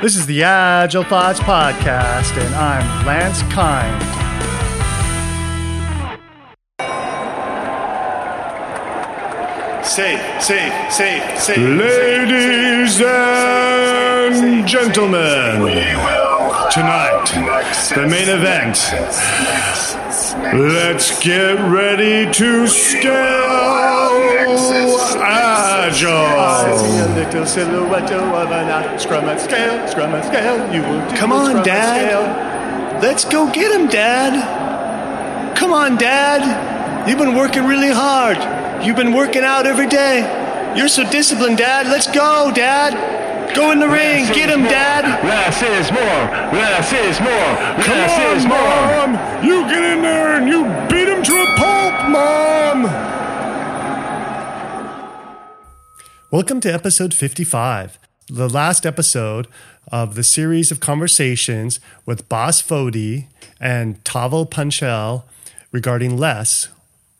This is the Agile Thoughts Podcast, and I'm Lance Kind. Safe, safe, safe, safe. Ladies and gentlemen, tonight, the main event. Let's get ready to scale Agile. silhouette of an scrum and scale, scrum and scale. You will Come on, Dad. Let's go get him, Dad. Come on, Dad. You've been working really hard. You've been working out every day. You're so disciplined, Dad. Let's go, Dad. Go in the ring. Get him, Dad. Less is more. Less is more. Come Less on, is more. Mom. You get in there and you beat him to a pulp, Mom. Welcome to episode 55, the last episode of the series of conversations with Bas Vodde and Tavel Panchel regarding less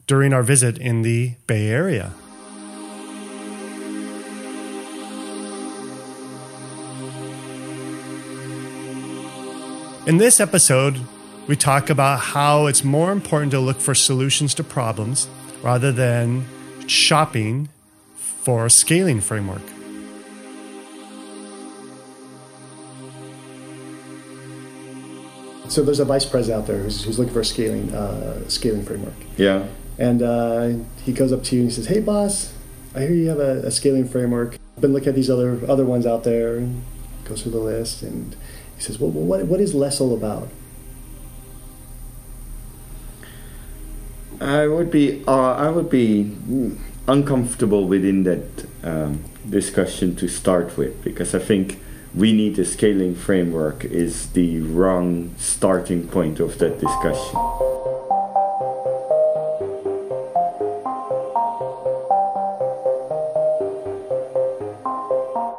during our visit in the Bay Area. In this episode, we talk about how it's more important to look for solutions to problems rather than shopping for a scaling framework. So there's a vice president out there who's, who's looking for a scaling uh, scaling framework, Yeah. and uh, he goes up to you and he says, "Hey, boss, I hear you have a, a scaling framework. I've been looking at these other other ones out there." And goes through the list, and he says, "Well, what what is less all about?" I would be uh, I would be uncomfortable within that um, discussion to start with because I think we need a scaling framework is the wrong starting point of that discussion.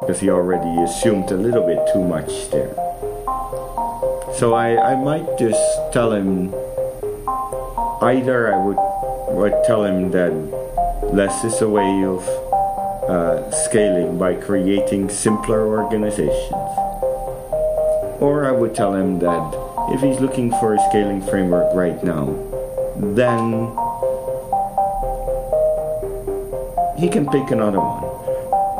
Because he already assumed a little bit too much there. So I, I might just tell him either I would, would tell him that less is a way of uh, scaling by creating simpler organizations. Or I would tell him that if he's looking for a scaling framework right now, then he can pick another one.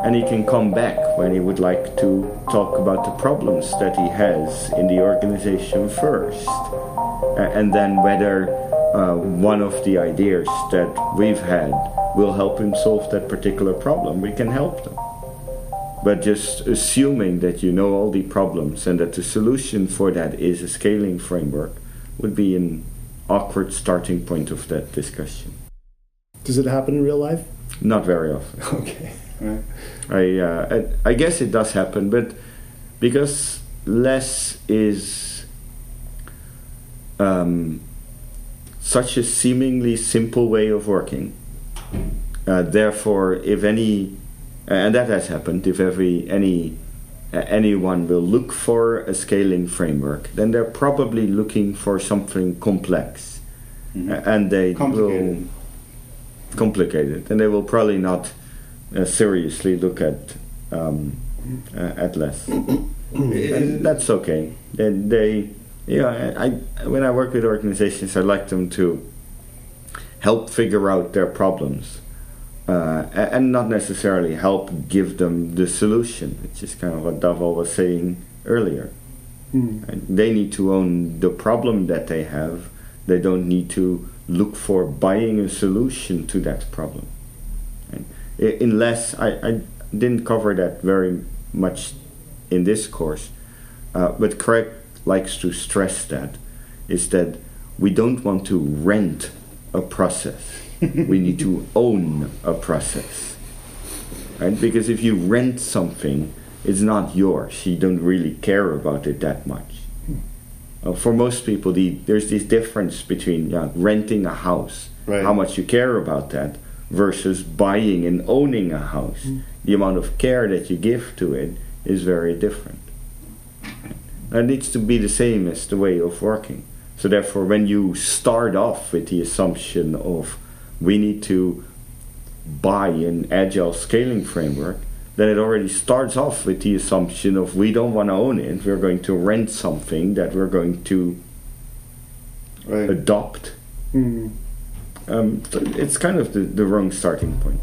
And he can come back when he would like to talk about the problems that he has in the organization first. And then whether uh, one of the ideas that we've had will help him solve that particular problem, we can help them. But just assuming that you know all the problems and that the solution for that is a scaling framework would be an awkward starting point of that discussion. Does it happen in real life? Not very often. Okay. I, uh, I I guess it does happen, but because less is um, such a seemingly simple way of working. Uh, therefore, if any, and that has happened, if every any uh, anyone will look for a scaling framework, then they're probably looking for something complex, Uh, and they will complicated, and they will probably not uh, seriously look at um, uh, at and that's okay. They, yeah, I, I when I work with organizations, I like them to help figure out their problems, uh, and not necessarily help give them the solution. Which is kind of what Davol was saying earlier. And They need to own the problem that they have. They don't need to look for buying a solution to that problem. Unless I, I didn't cover that very much in this course, uh, but Craig likes to stress that is that we don't want to rent a process. we need to own a process. Right? Because if you rent something, it's not yours. You don't really care about it that much. Uh, for most people, the, there's this difference between yeah, renting a house, Right. how much you care about that, versus buying and owning a house. The amount of care that you give to it is very different. It needs to be the same as the way of working. So therefore, when you start off with the assumption of we need to buy an agile scaling framework, that it already starts off with the assumption of we don't want to own it. We're going to rent something that we're going to Right. adopt. Mm. Um, so it's kind of the, the wrong starting point.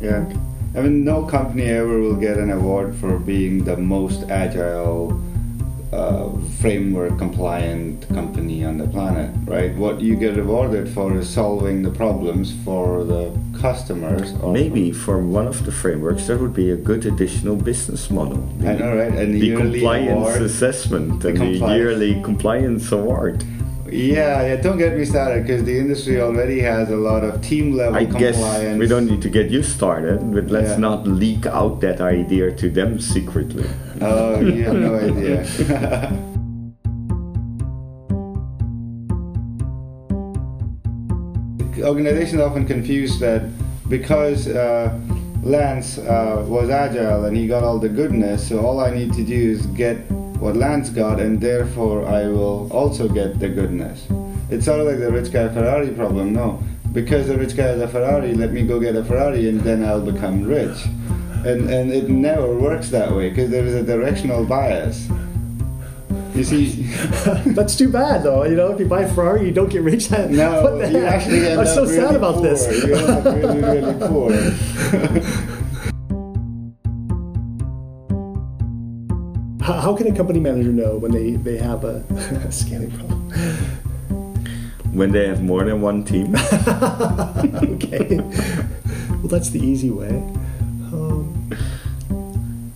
Yeah. I mean, no company ever will get an award for being the most agile, uh, framework compliant company on the planet, right? What you get awarded for is solving the problems for the customers. Or Maybe for one of the frameworks, that would be a good additional business model. I know, right? And the The compliance award. assessment and the compliance. yearly compliance award. Yeah, yeah. Don't get me started because the industry already has a lot of team level I compliance. guess we don't need to get you started, but let's Yeah. not leak out that idea to them secretly. Oh, you have no idea. Organizations often confuse that because uh, Lance uh, was agile and he got all the goodness, so all I need to do is get what Lance got, and therefore I will also get the goodness. It's sort of like the rich guy Ferrari problem. No, because the rich guy has a Ferrari, let me go get a Ferrari, and then I'll become rich. And and it never works that way because there is a directional bias. You see, That's too bad, though. You know, if you buy a Ferrari, you don't get rich. what no, you heck? actually end I'm so really sad about poor. this. You end up really, really poor. How, how can a company manager know when they, they have a, a scaling problem? When they have more than one team, okay. well, that's the easy way. Um,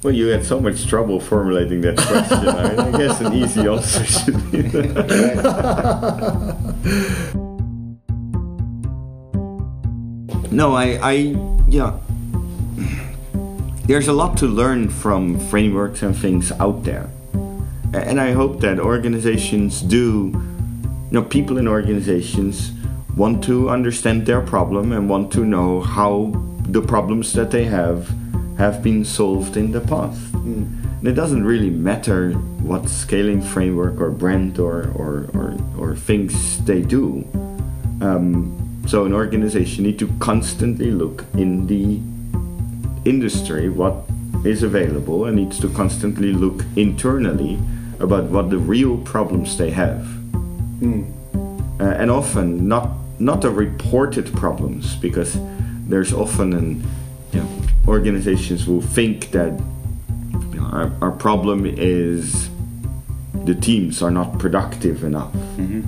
well, you had so much trouble formulating that question. I, I guess an easy answer should be. no, I, I, yeah. There's a lot to learn from frameworks and things out there, and I hope that organizations do. You know, people in organizations want to understand their problem and want to know how the problems that they have have been solved in the past. And it doesn't really matter what scaling framework or brand or, or, or, or things they do. Um, so an organization need to constantly look in the industry what is available and needs to constantly look internally about what the real problems they have. Uh, and often not not the reported problems because there's often an you know, organizations will think that you know, our, our problem is the teams are not productive enough.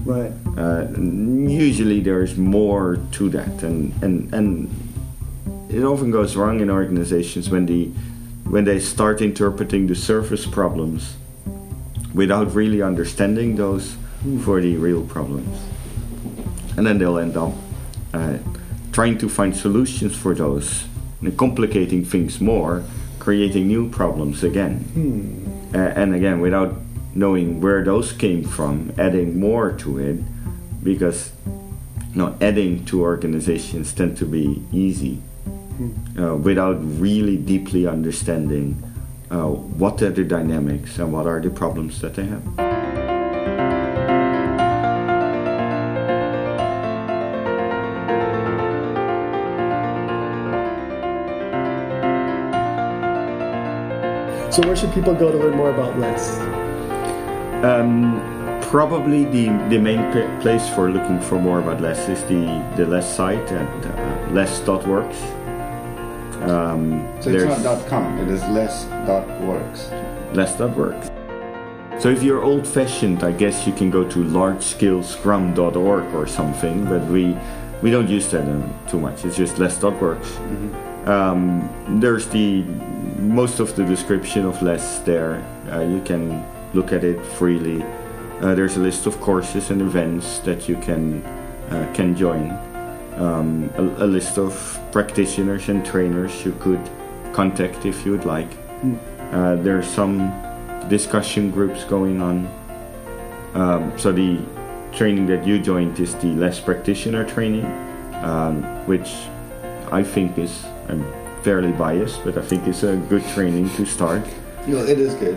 right. Uh, usually there's more to that, and, and and it often goes wrong in organizations when the when they start interpreting the surface problems without really understanding those for the real problems, and then they'll end up uh, trying to find solutions for those, and complicating things more, creating new problems again, uh, and again without knowing where those came from, adding more to it, because you know, adding to organizations tend to be easy uh, without really deeply understanding uh, what are the dynamics and what are the problems that they have. So, where should people go to learn more about Less? Um, probably the, the main p- place for looking for more about less is the, the less site at uh, less.works. Um, So it's not dot .com, it is less dot .works. less.works. So if you're old fashioned, I guess you can go to largescalescrum.org or something, but we we don't use that uh, too much. It's just less.works. Um, there's the most of the description of less there. Uh, you can look at it freely. Uh, there's a list of courses and events that you can uh, can join. Um, a, a list of practitioners and trainers you could contact if you would like. Uh, are some discussion groups going on. Um, so the training that you joined is the less practitioner training, um, which I think is I'm fairly biased, but I think it's a good training to start. You know, it is good.